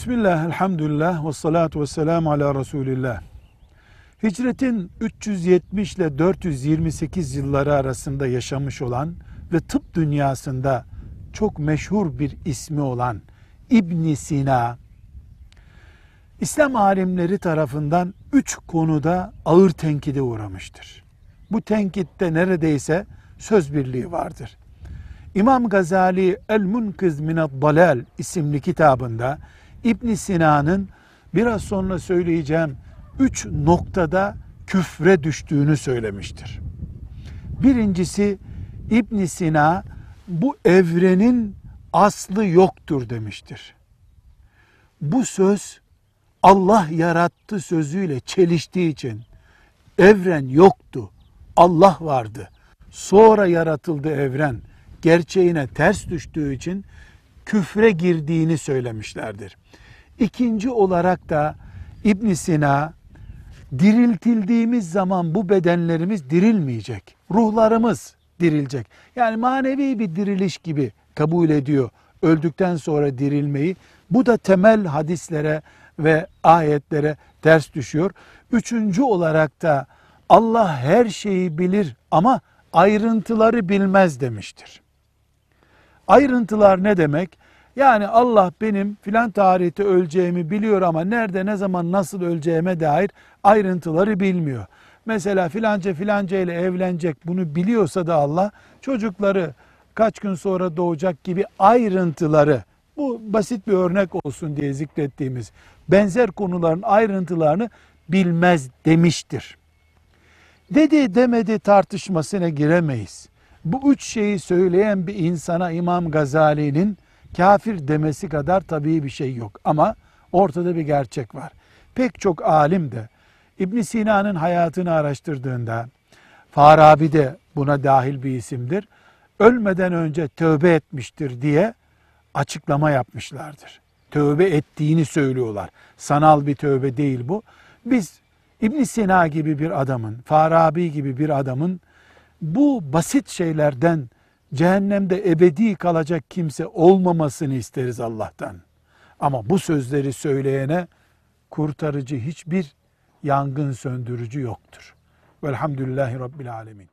Bismillah, elhamdülillah, ve salatu ve selamu ala Resulillah. Hicretin 370 ile 428 yılları arasında yaşamış olan ve tıp dünyasında çok meşhur bir ismi olan İbn Sina, İslam alimleri tarafından üç konuda ağır tenkide uğramıştır. Bu tenkitte neredeyse söz birliği vardır. İmam Gazali El Munkiz Minad Dalal isimli kitabında İbn Sina'nın biraz sonra söyleyeceğim üç noktada küfre düştüğünü söylemiştir. Birincisi İbn Sina bu evrenin aslı yoktur demiştir. Bu söz Allah yarattı sözüyle çeliştiği için evren yoktu. Allah vardı. Sonra yaratıldı evren. Gerçeğine ters düştüğü için küfre girdiğini söylemişlerdir. İkinci olarak da İbn Sina diriltildiğimiz zaman bu bedenlerimiz dirilmeyecek. Ruhlarımız dirilecek. Yani manevi bir diriliş gibi kabul ediyor öldükten sonra dirilmeyi. Bu da temel hadislere ve ayetlere ters düşüyor. Üçüncü olarak da Allah her şeyi bilir ama ayrıntıları bilmez demiştir. Ayrıntılar ne demek? Yani Allah benim filan tarihte öleceğimi biliyor ama nerede, ne zaman, nasıl öleceğime dair ayrıntıları bilmiyor. Mesela filanca filanca ile evlenecek bunu biliyorsa da Allah çocukları kaç gün sonra doğacak gibi ayrıntıları bu basit bir örnek olsun diye zikrettiğimiz benzer konuların ayrıntılarını bilmez demiştir. Dedi demedi tartışmasına giremeyiz. Bu üç şeyi söyleyen bir insana İmam Gazali'nin kafir demesi kadar tabii bir şey yok. Ama ortada bir gerçek var. Pek çok alim de İbn Sina'nın hayatını araştırdığında Farabi de buna dahil bir isimdir. Ölmeden önce tövbe etmiştir diye açıklama yapmışlardır. Tövbe ettiğini söylüyorlar. Sanal bir tövbe değil bu. Biz İbn Sina gibi bir adamın, Farabi gibi bir adamın bu basit şeylerden cehennemde ebedi kalacak kimse olmamasını isteriz Allah'tan. Ama bu sözleri söyleyene kurtarıcı hiçbir yangın söndürücü yoktur. Velhamdülillahi Rabbil Alemin.